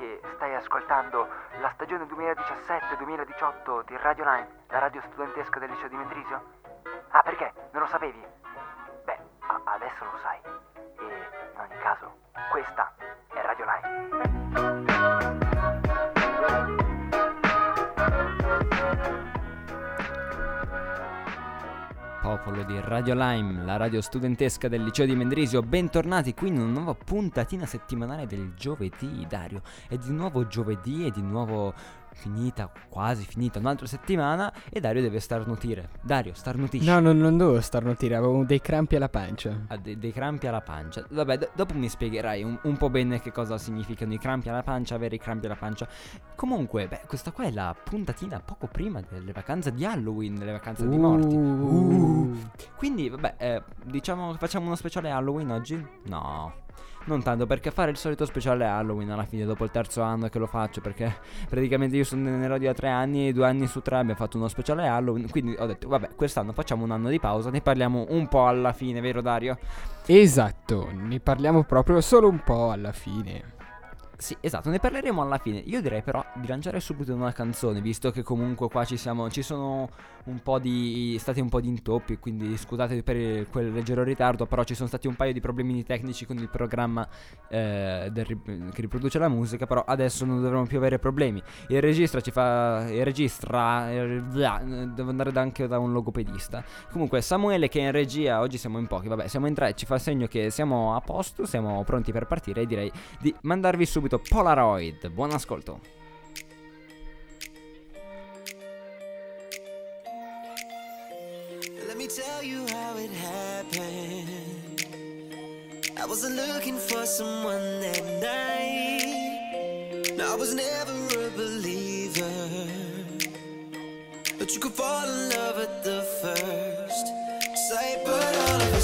che stai ascoltando la stagione 2017-2018 di Radio Line, la radio studentesca del liceo di Mendrisio? Ah, perché? Non lo sapevi? Beh, a- adesso lo sai. E in ogni caso, questa è Radio Line. Popolo di Radio Lime, la radio studentesca del liceo di Mendrisio, bentornati qui in una nuova puntatina settimanale del giovedì, Dario. È di nuovo giovedì, è di nuovo finita, quasi finita un'altra settimana e Dario deve starnutire. Dario, starnutisci. No, non, non dovevo starnutire, avevo dei crampi alla pancia. Ha de- dei crampi alla pancia. Vabbè, do- dopo mi spiegherai un-, un po' bene che cosa significano i crampi alla pancia, avere i crampi alla pancia. Comunque, beh, questa qua è la puntatina poco prima delle vacanze di Halloween, delle vacanze di morti. Uh. Quindi, vabbè, eh, diciamo che facciamo uno speciale Halloween oggi? No. Non tanto perché fare il solito speciale Halloween alla fine, dopo il terzo anno che lo faccio, perché praticamente io sono nella radio da tre anni e due anni su tre abbiamo fatto uno speciale Halloween. Quindi ho detto, vabbè, quest'anno facciamo un anno di pausa, ne parliamo un po' alla fine, vero Dario? Esatto, ne parliamo proprio solo un po' alla fine. Sì, esatto, ne parleremo alla fine. Io direi però di lanciare subito una canzone, visto che comunque qua ci siamo. Ci sono un po' di. stati un po' di intoppi, quindi scusate per il- quel leggero ritardo. Però ci sono stati un paio di problemini tecnici con il programma eh, del che riproduce la musica. Però adesso non dovremo più avere problemi. Il regista ci fa. Il registra. eh, devo andare da- anche da un logopedista. Comunque, Samuele, che è in regia, oggi siamo in pochi. Vabbè, siamo in tre. Ci fa segno che siamo a posto. Siamo pronti per partire. E direi di mandarvi subito Polaroid. Buon ascolto. Tell you how it happened. I wasn't looking for someone that night. I was never a believer. But you could fall in love at the first sight. But all of a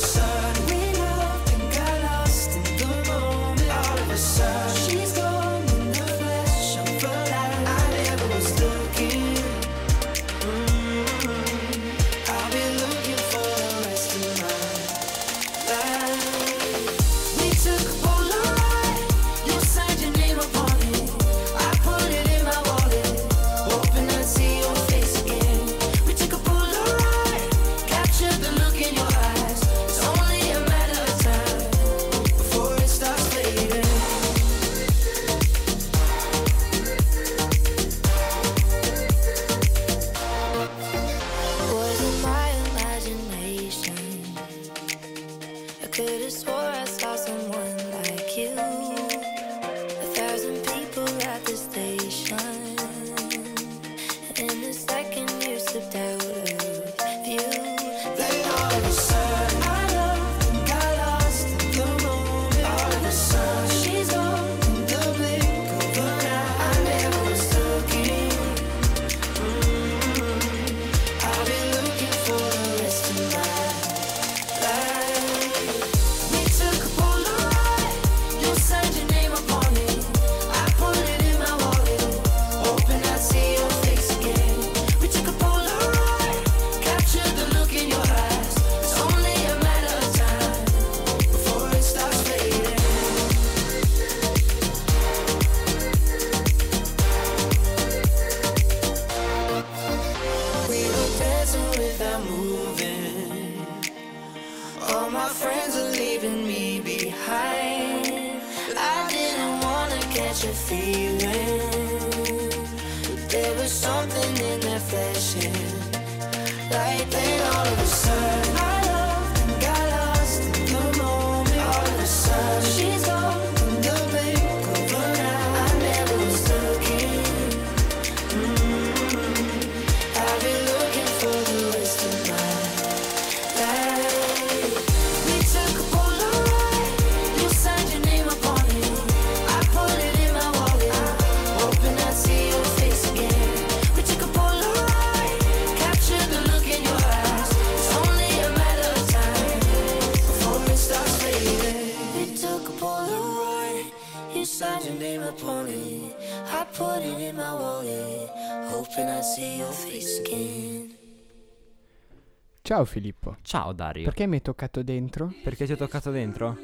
Ciao Filippo. Ciao Dario. Perché mi hai toccato dentro? Perché ti ho toccato dentro?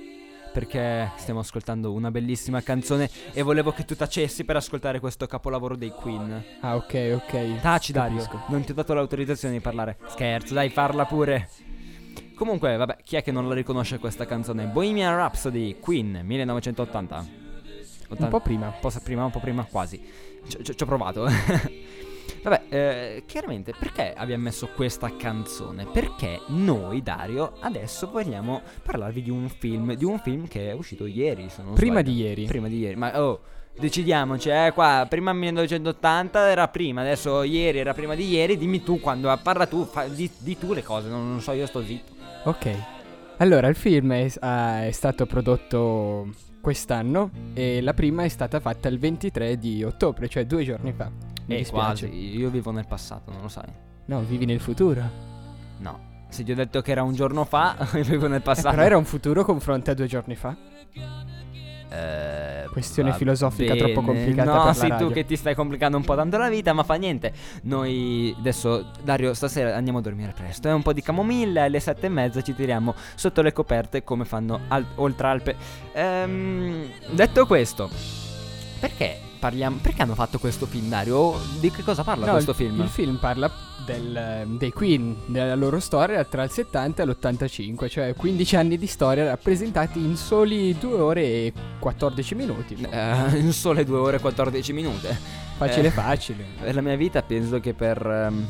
perché stiamo ascoltando una bellissima canzone e volevo che tu tacessi per ascoltare questo capolavoro dei Queen. Ah, ok, ok. Taci Dario, Capisco. non ti ho dato l'autorizzazione di parlare. Scherzo, dai, parla pure. Comunque, vabbè, chi è che non la riconosce questa canzone? Bohemian Rhapsody, Queen, 1980. Un po' prima. Un po' prima, un po' prima, quasi. Ci ho provato. Vabbè, eh, chiaramente perché abbiamo messo questa canzone? Perché noi, Dario, adesso vogliamo parlarvi di un film, di un film che è uscito ieri, se non Prima sbaglio. di ieri. Prima di ieri, ma oh, decidiamoci, eh, qua, prima 1980 era prima, adesso ieri era prima di ieri, dimmi tu quando, parla tu, fa- di, di tu le cose, non, non so, io sto zitto. Ok. Allora, il film è, ah, è stato prodotto quest'anno e la prima è stata fatta il 23 di ottobre, cioè due giorni fa. Mi Eh, dispiace. quasi, io vivo nel passato, non lo sai. No, vivi nel futuro. No, se ti ho detto che era un giorno fa, vivo nel Eh, passato. però era un futuro con fronte a due giorni fa. Eh, Questione filosofica bene. troppo complicata No, sei tu che ti stai complicando un po' tanto la vita, ma fa niente. Noi adesso, Dario, stasera andiamo a dormire presto. È un po' di camomilla alle sette e mezza ci tiriamo sotto le coperte come fanno al- oltre Alpe. Ehm, detto questo, perché parliamo? Perché hanno fatto questo film, Dario? Di che cosa parla No, questo il, film? Il film parla del, dei Queen, della loro storia tra il 70 e l'85, cioè 15 anni di storia rappresentati in soli 2 ore e 14 minuti. Eh, in sole 2 ore e 14 minuti. Facile eh. facile. Per la mia vita penso che per ehm,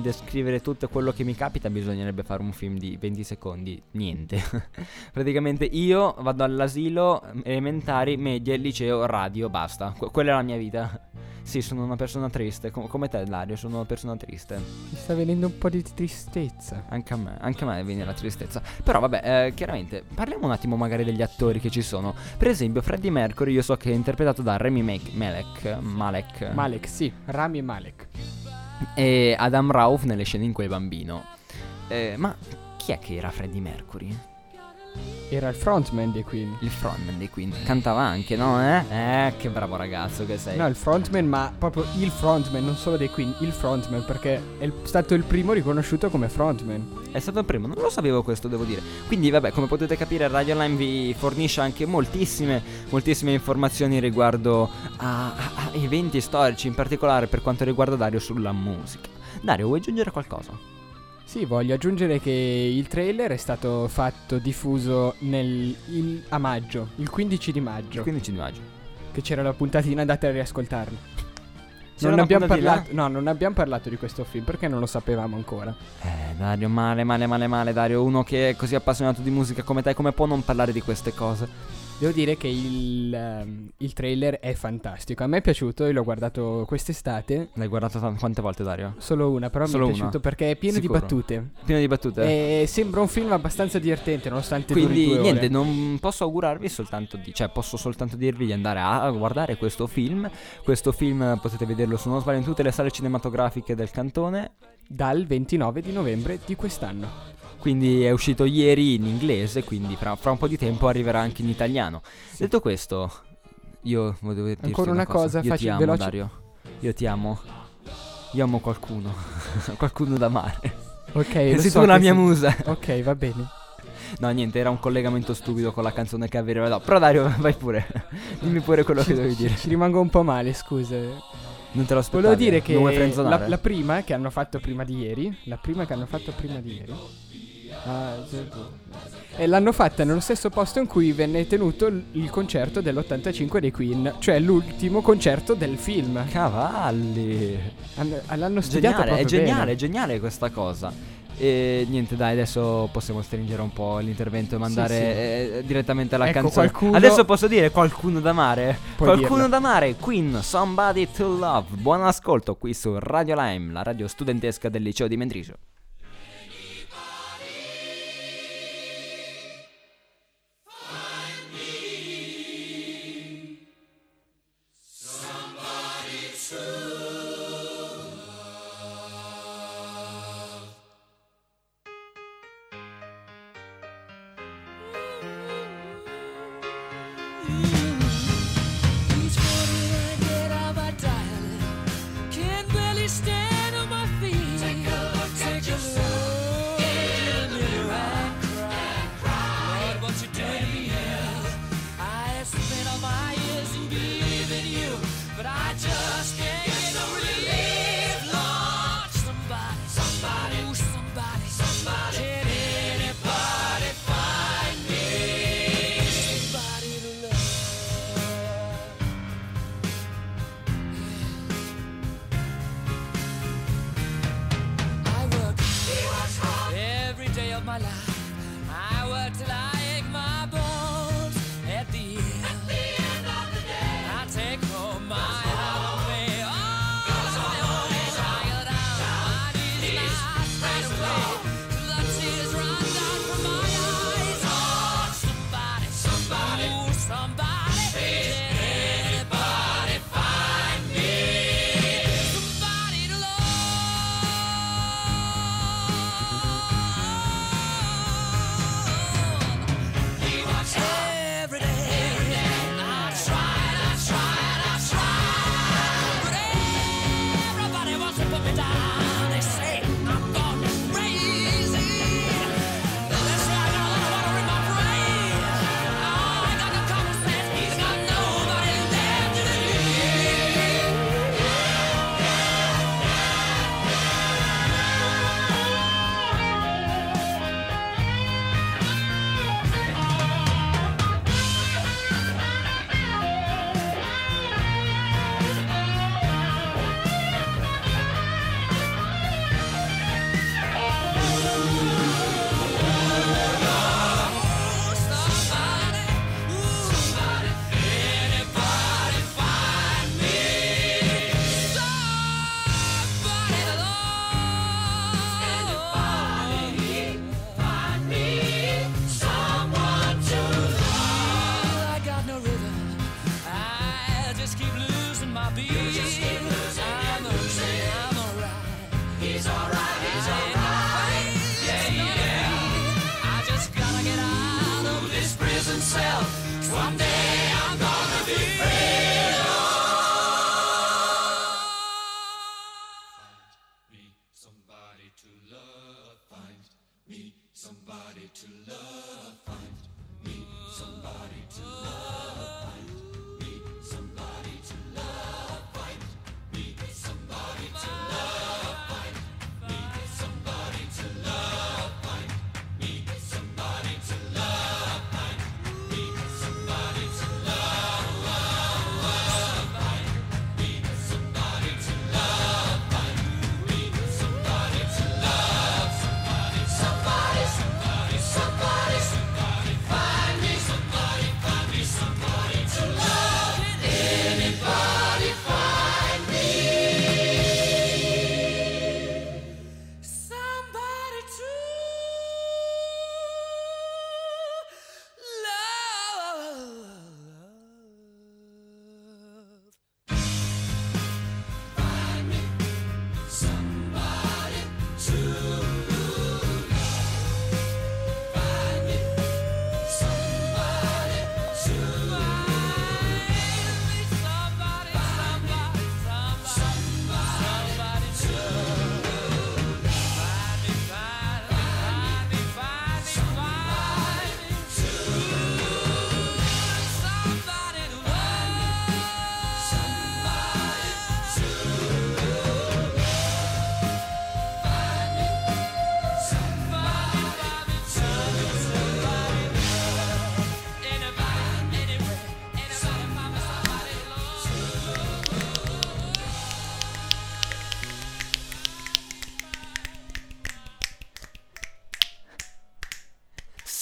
descrivere tutto quello che mi capita bisognerebbe fare un film di 20 secondi. Niente. Praticamente io vado all'asilo, elementari, medie, liceo, radio, basta. Que- quella è la mia vita. Sì, sono una persona triste, com- come te Dario, sono una persona triste. Mi sta venendo un po' di tristezza. Anche a me, anche a me viene la tristezza. Però vabbè, eh, chiaramente, parliamo un attimo magari degli attori che ci sono. Per esempio, Freddie Mercury, io so che è interpretato da Remy Malek. Malek. Malek, sì, Rami Malek. E Adam Rauf nelle scene in cui è bambino. Eh, ma chi è che era Freddie Mercury? Era il frontman dei Queen. Il frontman dei Queen. Cantava anche, no? Eh? Eh, che bravo ragazzo che sei. No, il frontman, ma proprio il frontman, non solo dei Queen, il frontman, perché è stato il primo riconosciuto come frontman. È stato il primo, non lo sapevo questo, devo dire. Quindi, vabbè, come potete capire, Radio Line vi fornisce anche moltissime, moltissime informazioni riguardo a, a- a eventi storici, in particolare per quanto riguarda Dario sulla musica. Dario, vuoi aggiungere qualcosa? Sì, voglio aggiungere che il trailer è stato fatto diffuso nel, il- a maggio, il 15 di maggio, 15 di maggio. che c'era la puntatina, andate a riascoltarla. Non abbiamo, parlato, no, non abbiamo parlato di questo film perché non lo sapevamo ancora. Eh, Dario, male, male, male, male, Dario. Uno che è così appassionato di musica come te, come può non parlare di queste cose? Devo dire che il, ehm, il trailer è fantastico. A me è piaciuto, io l'ho guardato quest'estate. L'hai guardato tan- quante volte, Dario? Solo una, però Solo mi è una? piaciuto perché è pieno Sicuro? di battute. Pieno di battute. E sembra un film abbastanza divertente, nonostante duri Quindi due niente, ore. non posso augurarvi soltanto di, cioè posso soltanto dirvi di andare a guardare questo film. Questo film potete vederlo se non sbaglio in tutte le sale cinematografiche del cantone. Dal 29 di novembre di quest'anno. Quindi è uscito ieri in inglese, quindi fra, fra un po' di tempo arriverà anche in italiano. Detto questo, io volevo dirti Ancora una cosa, Io ti amo, veloce. Dario. Io ti amo. Io amo qualcuno. qualcuno da amare. Ok, sei so tu la mia sì. musa. Ok, va bene. No, niente, era un collegamento stupido con la canzone che aveva dopo. Però Dario, vai pure. Dimmi pure quello che dovevi dire. Ci rimango un po' male, scusa. Non te lo aspettavi. Volevo dire eh? che la, la prima che hanno fatto prima di ieri, la prima che hanno fatto prima di ieri, sì, e l'hanno fatta nello stesso posto in cui venne tenuto il, concerto dell'85 dei Queen, cioè l'ultimo concerto del film. Cavalli. Hanno- l'hanno studiata Geniale, è geniale, bene. è geniale questa cosa. E niente, dai, adesso possiamo stringere un po' l'intervento e mandare sì. eh, direttamente alla Ecco, canzone. qualcuno- Adesso posso dire qualcuno da amare? Puoi qualcuno dirlo. da amare, Queen, Somebody to Love. Buon ascolto qui su Radio Lime, la radio studentesca del liceo di Mendrisio.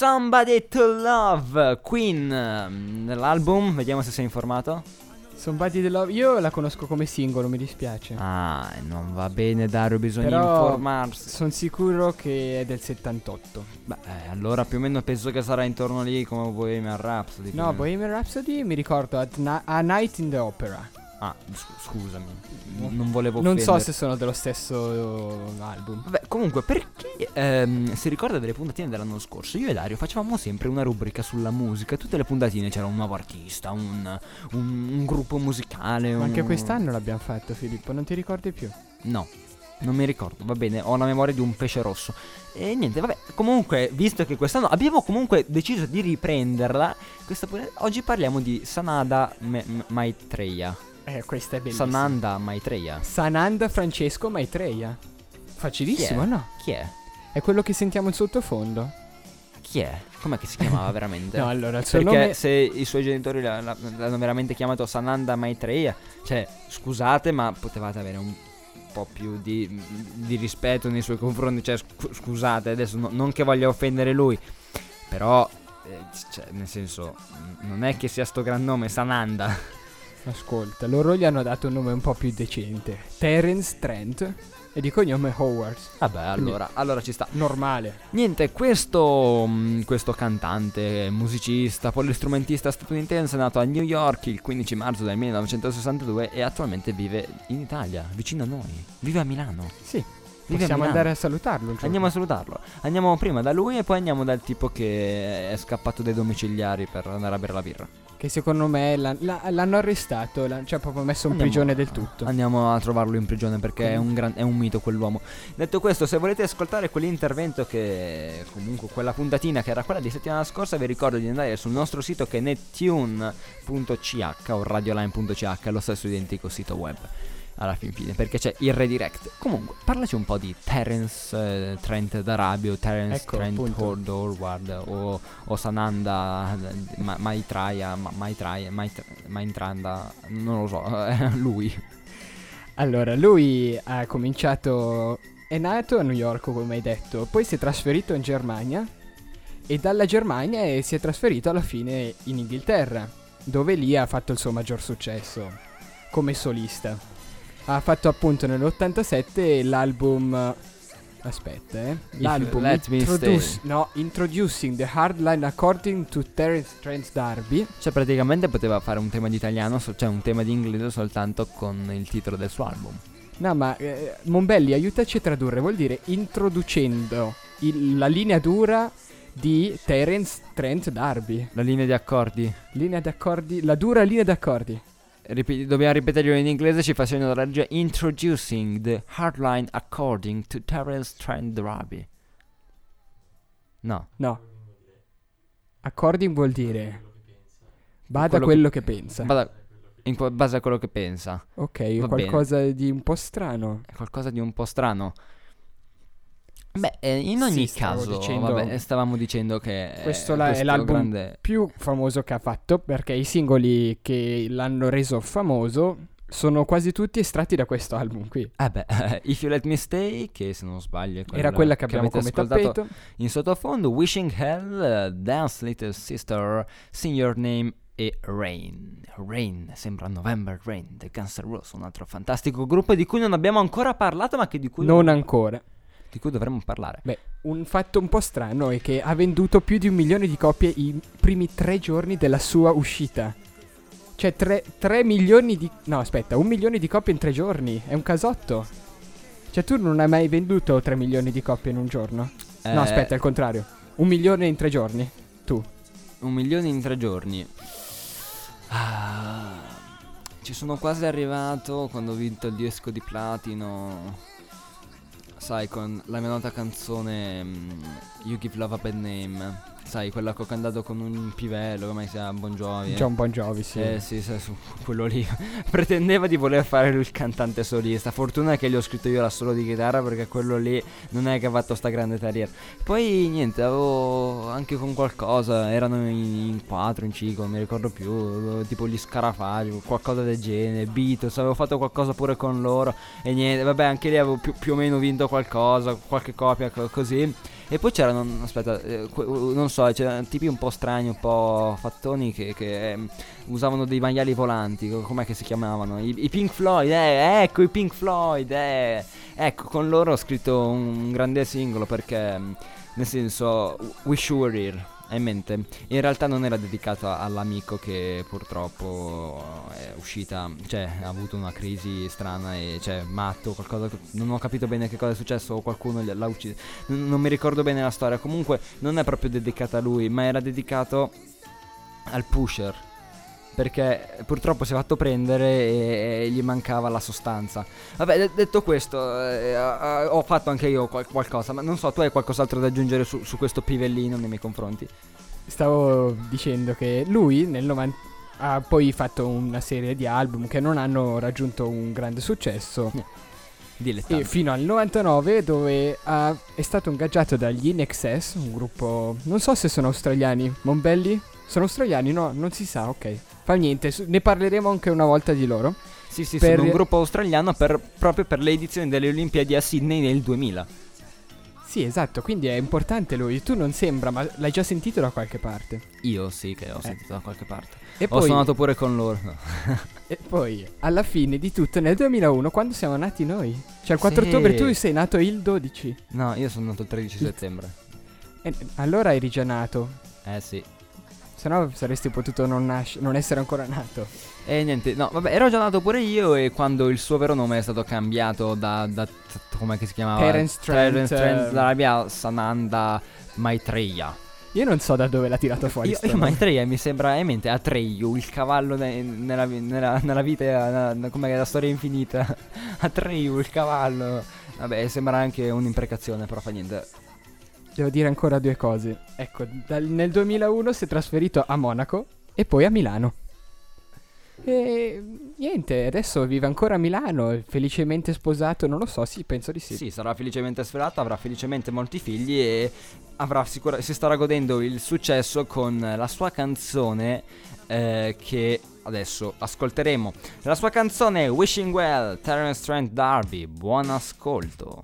Somebody to Love, Queen, nell'album, vediamo se sei informato. Somebody the Love. Io la conosco come singolo, mi dispiace. Ah, non va bene Dario, bisogna Però informarsi. sono sicuro che è del 78. Beh, eh, allora più o meno penso che sarà intorno lì come Bohemian Rhapsody. No. Bohemian Rhapsody mi ricordo A Night in the Opera. Ah, scu- scusami, non volevo Non so offendere. se sono dello stesso album. Vabbè, comunque, per chi ehm, si ricorda delle puntatine dell'anno scorso, io e Dario facevamo sempre una rubrica sulla musica. Tutte le puntatine c'era un nuovo artista, un, un- un gruppo musicale. Ma anche un- quest'anno l'abbiamo fatto, Filippo, non ti ricordi più? No, non mi ricordo, va bene, ho la memoria di un pesce rosso. E niente, vabbè, comunque, visto che quest'anno abbiamo comunque deciso di riprenderla, questa oggi parliamo di Sanada Me- Maitreya. Eh, questa è bellissima. Sananda Maitreya. Sananda Francesco Maitreya. Facilissimo, Chi è? no? Chi è? È quello che sentiamo in sottofondo? Chi è? Com'è che si chiamava veramente? No, allora, il suo Perché nome... se i suoi genitori la- la- l'hanno veramente chiamato Sananda Maitreya, cioè, scusate, ma potevate avere un po' più di, di rispetto nei suoi confronti. Cioè, scu- scusate, adesso no- non che voglia offendere lui, però, eh, cioè, nel senso, non è che sia sto gran nome, Sananda. Ascolta, loro gli hanno dato un nome un po' più decente. Terence Trent e di cognome Howard. Vabbè, allora, allora ci sta. Normale. Niente, questo, mm, questo cantante, musicista, polistrumentista statunitense nato a New York il 15 marzo del 1962 e attualmente vive in Italia, vicino a noi. Vive a Milano. Sì. Vive a Possiamo Milano. andare a salutarlo. Andiamo a salutarlo. Andiamo prima da lui e poi andiamo dal tipo che è scappato dai domiciliari per andare a bere la birra. Che secondo me la- l'hanno arrestato, l'hanno cioè proprio messo in Andiamo- prigione del tutto. Andiamo a trovarlo in prigione perché è un, gran- è un mito quell'uomo. Detto questo, se volete ascoltare quell'intervento che comunque quella puntatina che era quella di settimana scorsa, vi ricordo di andare sul nostro sito che è nettune.ch o radioline.ch, lo stesso identico sito web. Alla fin fine, perché c'è il redirect. Comunque, parlaci un po' di Terence eh, Trent d'Arabio, Terence Ecco, Trent appunto. Hord Howard o, o Sananda Ma- Maitraia, Ma- Maitraia, Mait- Maintranda, non lo so, lui. Allora, lui ha cominciato. È nato a New York, come hai detto, poi si è trasferito in Germania. E dalla Germania eh, si è trasferito alla fine in Inghilterra, dove lì ha fatto il suo maggior successo come solista. Ha fatto appunto nell'87 l'album. Aspetta, eh. L'album let Introduce- no, Introducing the Hardline According to Terence Trent D'Arby. Cioè, praticamente poteva fare un tema di italiano, cioè un tema di inglese soltanto con il titolo del suo album. No, ma eh, Mombelli, aiutaci a tradurre. Vuol dire introducendo il- la linea dura di Terence Trent D'Arby. La linea di accordi. Linea d'accordi, la dura linea d'accordi. Ripi- dobbiamo ripeterlo in inglese, ci fa segno dalla regia. Introducing the hardline according to Terence Trent D'Arby. No. No. According vuol dire bada Quello quello, che- che, pensa. Vada- in qua- base a quello che pensa. ok, va qualcosa di un po' strano. È qualcosa di un po' strano. Beh, eh, in Sì, ogni stavo caso, dicendo- vabbè, stavamo dicendo che Questo eh, là è questo l'album grande... più famoso che ha fatto perché i singoli che l'hanno reso famoso sono quasi tutti estratti da questo album qui. Eh beh, If You Let Me Stay, che se non sbaglio è Era quella che abbiamo avete come tappeto. in sottofondo, Wishing Hell, eh, Dance Little Sister, Sing Your Name e Rain. Rain, sembra November Rain, The N' Roses, un altro fantastico gruppo di cui non abbiamo ancora parlato, ma che di cui, Non ancora. Di cui dovremmo parlare. Beh, un fatto un po' strano è che ha venduto più di un milione di copie i primi tre giorni della sua uscita. Cioè, tre, tre milioni di. No, aspetta, un milione di copie in tre giorni. È un casotto. Cioè, tu non hai mai venduto tre milioni di copie in un giorno? No, Eh, aspetta, è il contrario. Un milione in tre giorni. Tu. Un milione in tre giorni. Ah, ci sono quasi arrivato quando ho vinto il disco di platino. Sai, con la mia nota canzone mm, You Give Love a Bad Name. Sai, quella che ho cantato con un pivello, come si chiama, Bon Jovi. eh. John Bon Jovi, sì. Eh sì, sì, quello lì. Pretendeva di voler fare lui il cantante solista. Fortuna che gli ho scritto io la solo di chitarra perché quello lì non è che ha fatto sta grande carriera. Poi niente, avevo anche con qualcosa, erano in, in quattro, in cinque, non mi ricordo più, tipo gli scarafaggi, qualcosa del genere, Beatles, avevo fatto qualcosa pure con loro e niente, vabbè, anche lì avevo più, più o meno vinto qualcosa, qualche copia co- così. E poi c'erano, aspetta, eh, non so, c'erano tipi un po' strani, un po' fattoni che, che, ehm, usavano dei maiali volanti, co- com'è che si chiamavano? I, i Pink Floyd, eh, ecco i Pink Floyd, eh. Ecco, con loro ho scritto un grande singolo perché, mm, nel senso, You Were Here, hai in mente? In realtà non era dedicato a- all'amico che purtroppo è uscita, cioè ha avuto una crisi strana e cioè matto, qualcosa, non ho capito bene che cosa è successo, o qualcuno l'ha ucciso, non, non mi ricordo bene la storia, comunque non è proprio dedicata a lui, ma era dedicato al pusher. Perché purtroppo si è fatto prendere e, e gli mancava la sostanza. Vabbè, de- detto questo, eh, eh, ho fatto anche io qual- qualcosa, ma non so, tu hai qualcos'altro da aggiungere su, su questo pivellino nei miei confronti? Stavo dicendo che lui nel 90 ha poi fatto una serie di album che non hanno raggiunto un grande successo. Dilettante. E fino al 99 dove ha- è stato ingaggiato dagli In Excess, un gruppo... Non so se sono australiani. Mombelli? Sono australiani? No, non si sa, ok. Fa niente, su- ne parleremo anche una volta di loro. Sì, sì, Per- sono un gruppo australiano per- proprio per le edizioni delle Olimpiadi a Sydney nel 2000. Sì, esatto, quindi è importante lui. Tu non sembra, ma l'hai già sentito da qualche parte. Io sì che ho sentito da qualche parte. E Ho poi, suonato pure con loro. no. e poi, alla fine di tutto, nel 2001, quando siamo nati noi? Cioè, il 4 Sì. ottobre tu sei nato il 12. No, io sono nato il 13 settembre. E allora eri già nato. Eh sì. Se no saresti potuto non, nasc- non essere ancora nato. E niente, no, vabbè, ero già nato pure io e quando il suo vero nome è stato cambiato da, da come si chiamava? Terence Trent, Terence Trent eh. d'Arabia Sananda Maitreya. Io non so da dove l'ha tirato fuori. Io, io. Maitreya mi sembra in mente Atreyu, il cavallo ne- nella, nella, nella vita, eh, come la storia infinita. Atreyu, il cavallo. Vabbè, sembra anche un'imprecazione, però fa niente. Devo dire ancora due cose. Ecco, dal- nel 2001 si è trasferito a Monaco e poi a Milano. E niente, adesso vive ancora a Milano, felicemente sposato, non lo so, sì, penso di sì. Sì, sarà felicemente sferato, avrà felicemente molti figli e avrà sicura- si starà godendo il successo con la sua canzone eh, che adesso ascolteremo. La sua canzone Wishing Well, Terence Trent D'Arby. Buon ascolto.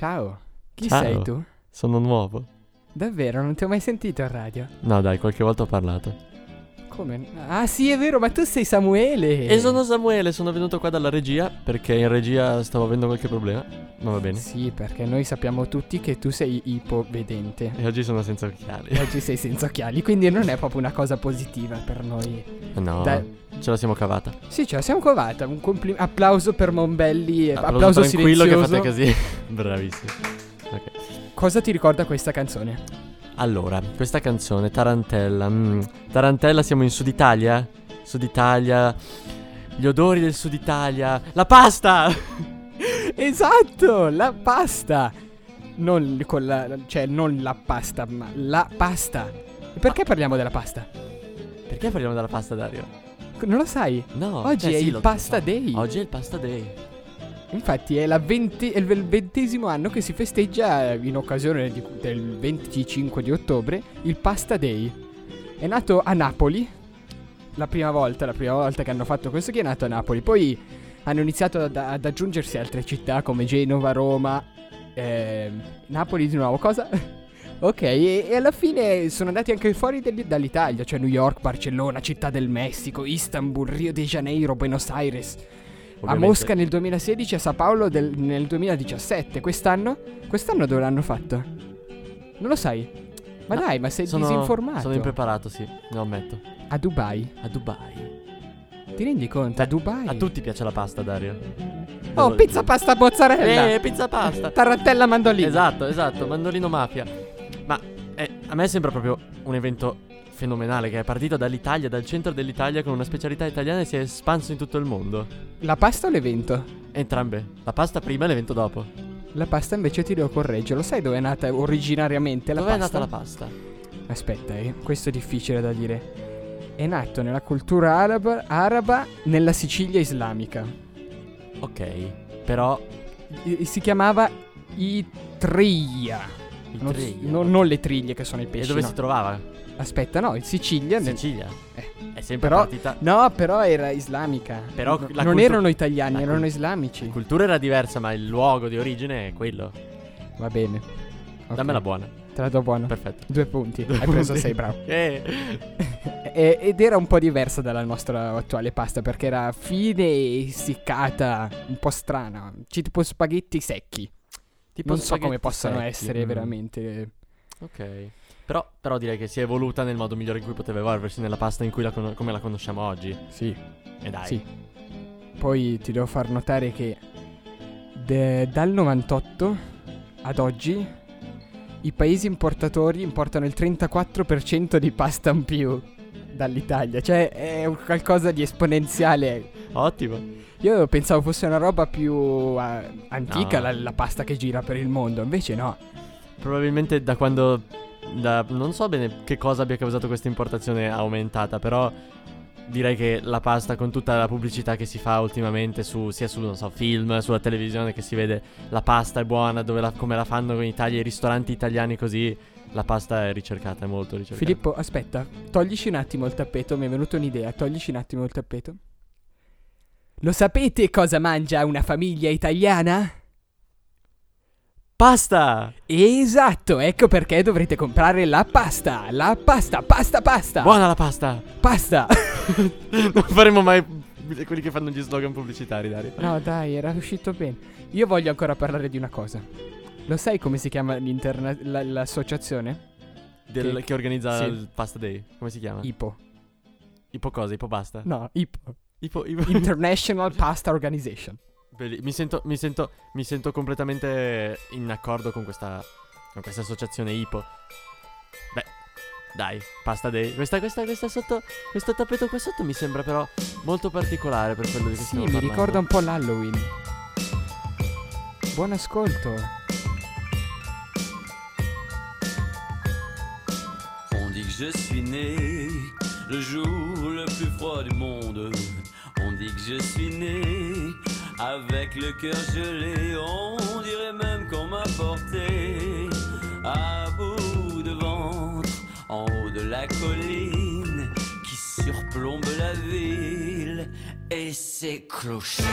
Ciao, chi Ciao. sei tu? Sono nuovo. Davvero, non ti ho mai sentito in radio. No, dai, qualche volta ho parlato. Come? Ah sì, è vero, ma tu sei Samuele. E sono Samuele, sono venuto qua dalla regia perché in regia stavo avendo qualche problema. Ma va bene. Sì, perché noi sappiamo tutti che tu sei ipovedente. E oggi sono senza occhiali. E oggi sei senza occhiali, quindi non è proprio una cosa positiva per noi. No, Dai. ce la siamo cavata. Sì, ce la siamo covata. Un compli- applauso per Mombelli. e Applauso, applauso tranquillo silenzioso. che fate così. Bravissimo. Ok. Cosa ti ricorda questa canzone? Allora, questa canzone, Tarantella. mm, Tarantella, siamo in Sud Italia? Sud Italia. Gli odori del Sud Italia. La pasta! Esatto, la pasta. Non con la, cioè non la pasta, ma la pasta. E perché parliamo della pasta? Perché parliamo della pasta, Dario? Non lo sai? No. Oggi cioè, è sì, il pasta so. day. Oggi è il pasta day. Infatti è, 20 è il ventesimo anno che si festeggia in occasione di- del 25 di ottobre il Pasta Day. È nato a Napoli, la prima volta, la prima volta che hanno fatto questo che è nato a Napoli. Poi hanno iniziato ad, ad aggiungersi altre città come Genova, Roma, ehm, Napoli di nuovo. Cosa? ok, e, e alla fine sono andati anche fuori degli- dall'Italia, cioè New York, Barcellona, Città del Messico, Istanbul, Rio de Janeiro, Buenos Aires. A Ovviamente- Mosca nel 2016 e a Sao Paolo del- nel 2017. Quest'anno? Quest'anno dove l'hanno fatto? Non lo sai? Ma No, dai, ma sei sono, disinformato. Sono impreparato, sì, lo ammetto. a Dubai. A Dubai. Ti rendi conto? a Dubai. A tutti piace la pasta, Dario. Oh, Devo- pizza, pasta, mozzarella. Eh, pizza pasta. Tarantella, mandolina. Esatto, esatto, mandolino mafia. Ma eh, a me sembra proprio un evento fenomenale che è partito dall'Italia, dal centro dell'Italia con una specialità italiana e si è espanso in tutto il mondo. La pasta o l'evento? Entrambe. La pasta prima e l'evento dopo. La pasta invece ti devo correggere. Lo sai dove è nata originariamente la Dove è pasta? nata la pasta? Aspetta, eh, questo è difficile da dire. È nato nella cultura araba, araba nella Sicilia islamica. Ok. Però I- si chiamava Itria. i Non, triglia. non- non le triglie che sono i E pesci. dove no. si trovava? Aspetta, no, in Sicilia. nel- Sicilia. Eh. È sempre Però- partita. No, però era islamica. Però No- non cultu- erano italiani, la erano islamici. La cultura era diversa, ma il luogo di origine è quello. Va bene. Ok, Dammela buona. Te la do buona. Perfetto. Due punti. Due Hai preso punti. sei, bravo. Eh. E- ed era un po' diversa dalla nostra attuale pasta perché era fine e essiccata, un po' strana. C- tipo spaghetti secchi. Tipo non so come possono secchi, essere mm. veramente. Ok. Però, però direi che si è evoluta nel modo migliore in cui poteva evolversi nella pasta in cui la cono- come la conosciamo oggi. Sì. E dai. Sì. Poi ti devo far notare che de- dal 98 ad oggi i paesi importatori importano il 34% di pasta in più dall'Italia. Cioè è un qualcosa di esponenziale. Ottimo. Io pensavo fosse una roba più ah, antica No. la, la pasta che gira per il mondo, invece no. Probabilmente da quando. Da- non so bene che cosa abbia causato questa importazione aumentata, però. Direi che la pasta con tutta la pubblicità che si fa ultimamente su, sia su, so, film, sulla televisione che si vede la pasta è buona, la- come la fanno in Italia, i ristoranti italiani così, la pasta è ricercata, è molto ricercata. Filippo, aspetta, toglici un attimo il tappeto, mi è venuta un'idea, toglici un attimo il tappeto. Lo sapete cosa mangia una famiglia italiana? Pasta! Esatto, ecco perché dovrete comprare la pasta, la pasta, pasta, pasta. Buona la pasta! Pasta. non faremo mai quelli che fanno gli slogan pubblicitari, Dario. no, dai, era uscito bene. Io voglio ancora parlare di una cosa. Lo sai come si chiama la- l'associazione? Del- Che- che organizza sì. il Pasta Day. Come si chiama? IPO. Ipo cosa? Ipo basta? No, IPO. Ipo, Ipo- International Pasta Organization. Belli- mi, sento, mi, sento, mi sento completamente in accordo con questa, con questa associazione Ipo. Beh, dai, Pasta Day. Questa, questa, questa sotto, questo tappeto qua sotto mi sembra però molto particolare per quello di cui Sì, stiamo mi parlando. ricorda un po' l'Halloween. Buon ascolto. On dit que je suis né le jour le plus froid du monde. On dit que je suis né avec le cœur gelé. On dirait même qu'on m'a porté à bout de ventre en haut de la colline qui surplombe la ville et ses clochers.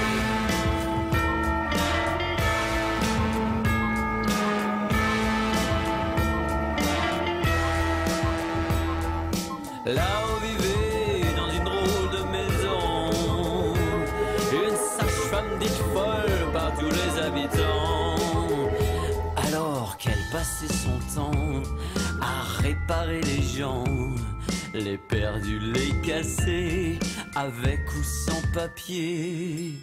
Passé son temps à réparer les gens, les perdus, les cassés, avec ou sans papier.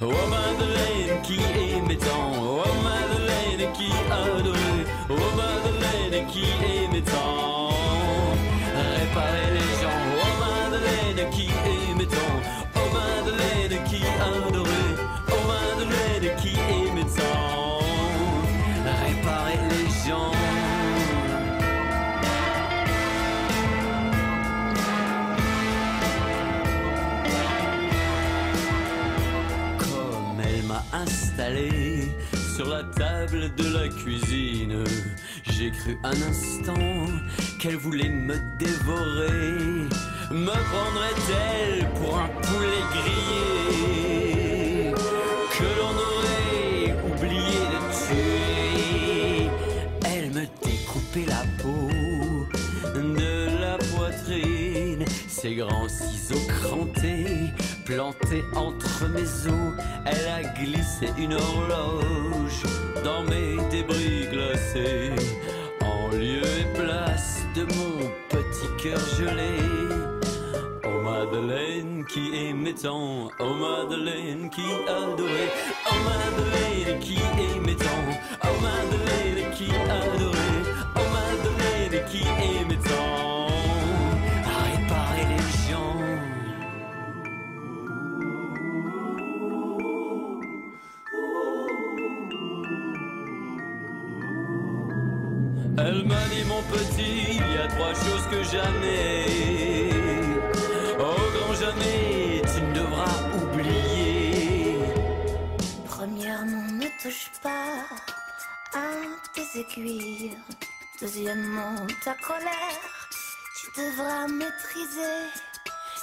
Oh Madeleine qui aimait tant, oh Madeleine qui adorait, oh Madeleine qui aimait tant, réparer les gens, oh Madeleine qui sur la table de la cuisine, j'ai cru un instant qu'elle voulait me dévorer. Me prendrait-elle pour un poulet grillé que l'on aurait oublié de tuer? Elle me découpait la ses grands ciseaux crantés, plantés entre mes os. Elle a glissé une horloge dans mes débris glacés, en lieu et place de mon petit cœur gelé. Oh Madeleine qui aimait tant, oh Madeleine qui adorait, oh Madeleine qui aimait tant, oh Madeleine qui adorait, oh Madeleine qui aimait tant, que jamais, oh grand jamais, tu ne devras oublier. Premièrement, ne touche pas à tes aiguilles. Deuxièmement, ta colère, tu devras maîtriser.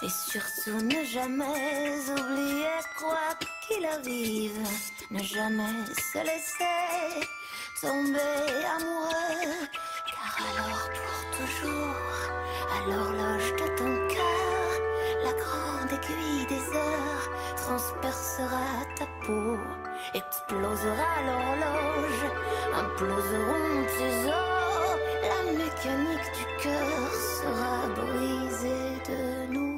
Et surtout, ne jamais oublier quoi qu'il arrive. Ne jamais se laisser tomber amoureux. Alors, pour toujours, à l'horloge de ton cœur, la grande aiguille des heures transpercera ta peau, explosera l'horloge, imploseront tes os. La mécanique du cœur sera brisée de nouveau.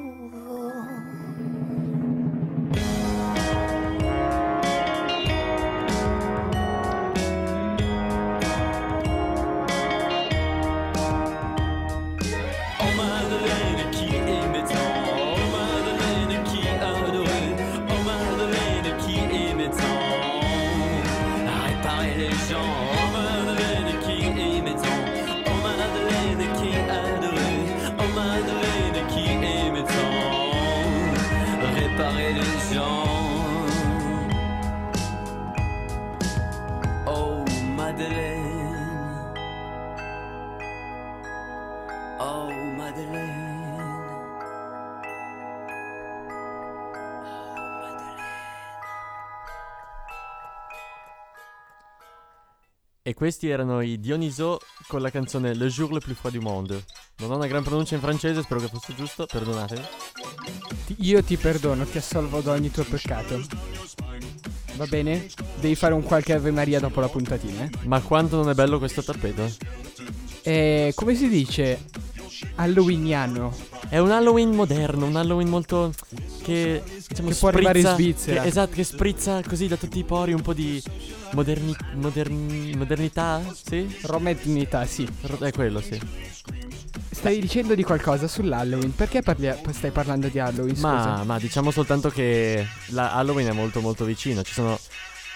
E questi erano i Dioniso con la canzone Le jour le plus froid du monde. Non ho una gran pronuncia in francese, spero che fosse giusto, perdonatemi. Io ti perdono, ti assolvo da ogni tuo peccato. Va bene? Devi fare un qualche Ave Maria dopo la puntatina, eh? Ma quanto non è bello questo tappeto? E come si dice? Halloweeniano. È un Halloween moderno, un Halloween molto che diciamo Che può arrivare in sprizza- Svizzera. che- esatto, che sprizza così da tutti i pori un po' di moderni- moderni- modernità, sì? Romednità, sì. Ro- È quello, sì. Stai dicendo di qualcosa sull'Halloween? Perché parli- stai parlando di Halloween? Ma, ma diciamo soltanto che la Halloween è molto molto vicino. Ci sono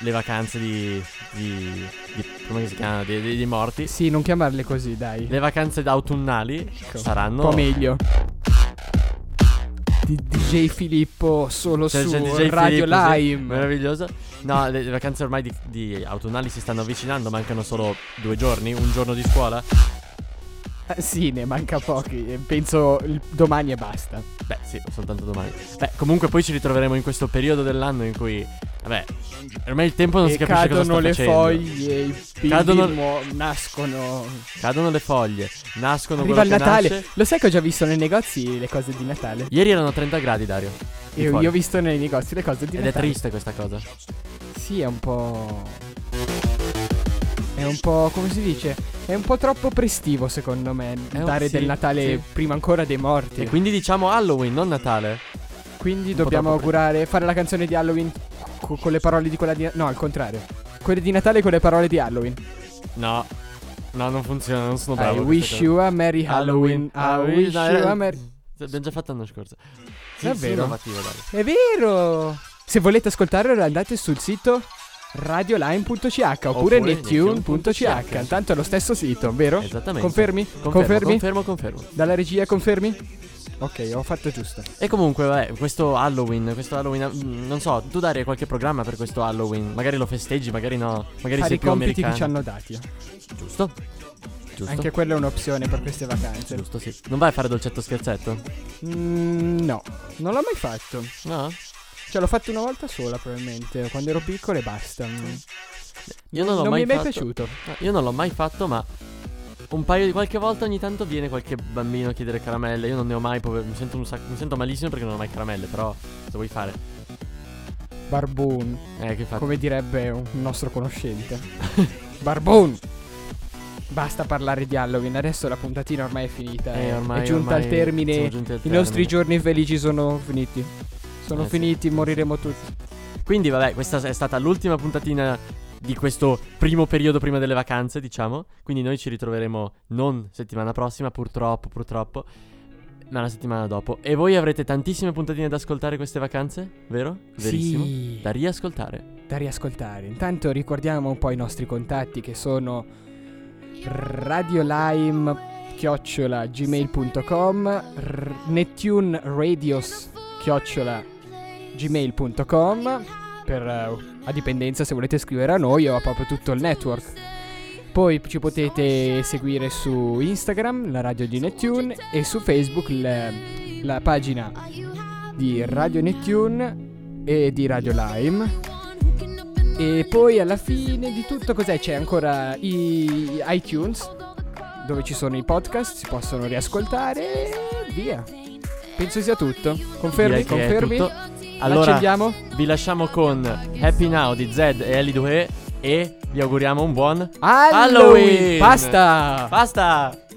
le vacanze di. di, di- come si chiama? Di, di- di morti. Sì, non chiamarle così, dai. Le vacanze autunnali Ecco, saranno. Un po' meglio. Di DJ Filippo solo C'è- su c'è Radio Filippo, sì, Lime. meraviglioso. No, le, le vacanze ormai di, di autunnali si stanno avvicinando. Mancano solo due giorni, un giorno di scuola. Sì, ne manca pochi. Penso il- domani e basta. Beh, sì, soltanto domani. Beh, comunque poi ci ritroveremo in questo periodo dell'anno in cui. Vabbè, ormai il tempo non e si capisce cosa sta cadono le facendo. foglie, i bimbi Cadono- mo- nascono. Cadono le foglie, nascono Arriva il quello che Natale. nasce. Lo sai che ho già visto nei negozi le cose di Natale? Ieri erano 30 gradi, Dario. Io, io ho visto nei negozi le cose di Ed è Natale. triste questa cosa. Sì, è un po'. È un po', come si dice? È un po' troppo prestivo secondo me un- dare sì, del Natale sì. prima ancora dei morti. E quindi diciamo Halloween, non Natale. Quindi un dobbiamo augurare, fare la canzone di Halloween co- con le parole di quella di... No, al contrario. Quelle di Natale con le parole di Halloween. No. No, non funziona, non sono I bravo. a wish you a Merry cose. Halloween. I wish no, you a Merry... L'abbiamo già fatto l'anno scorso. Sì, innovativo, dai. È vero! Se volete ascoltarlo andate sul sito radiolime.ch oppure, nettune.ch nettune.ch. Tanto è lo stesso sito, vero? Esattamente. Confermi? Confermo, Confermi? Confermo, confermo. Dalla regia confermi? Ok, ho fatto giusto. E comunque, vabbè, questo Halloween, questo Halloween, mm, non so, tu hai qualche programma per questo Halloween? Magari lo festeggi, magari no. Magari Fare sei i più compiti che ci hanno dati. Giusto? Giusto? Anche quella è un'opzione per queste vacanze. Giusto, sì. Non vai a fare dolcetto scherzetto? Mm, no, non l'ho mai fatto. No? Cioè, l'ho fatto una volta sola, probabilmente. Quando ero piccolo e basta. Mm. Io non l'ho non mai mi è mai fatto. piaciuto. No, io non l'ho mai fatto, ma un paio di qualche volta ogni tanto viene qualche bambino a chiedere caramelle. Io non ne ho mai, pover- mi sento sacco, mi sento malissimo perché non ho mai caramelle, però cosa vuoi fare? Barbone, Eh, che fai? come direbbe un nostro conoscente. Barbone! Basta parlare di Halloween, adesso la puntatina ormai è finita. Eh, eh. ormai- è giunta ormai al termine. I nostri termine. giorni felici sono finiti. Sono Eh, sì. finiti, moriremo tutti. Quindi, vabbè, questa è stata l'ultima puntatina di questo primo periodo prima delle vacanze, diciamo. Quindi noi ci ritroveremo non settimana prossima, purtroppo, purtroppo, ma la settimana dopo. E voi avrete tantissime puntatine da ascoltare queste vacanze, vero? Verissimo. Sì, Da riascoltare. da riascoltare. Intanto ricordiamo un po' i nostri contatti che sono radiolime chiocciola gmail.com r- Nettune Radios chiocciola gmail.com per eh, a dipendenza se volete scrivere a noi o a proprio tutto il network. Poi ci potete seguire su Instagram, la radio di Nettune, e su Facebook le- la pagina di Radio Nettune e di Radio Lime. E poi alla fine di tutto cos'è? C'è ancora i iTunes dove ci sono i podcast, si possono riascoltare e via. Penso sia tutto. Confermi? Che è Confermi? tutto. Allora, L'accendiamo? vi lasciamo con Happy Now di Zed e Ellie Due e vi auguriamo un buon Halloween! Basta! Basta! You're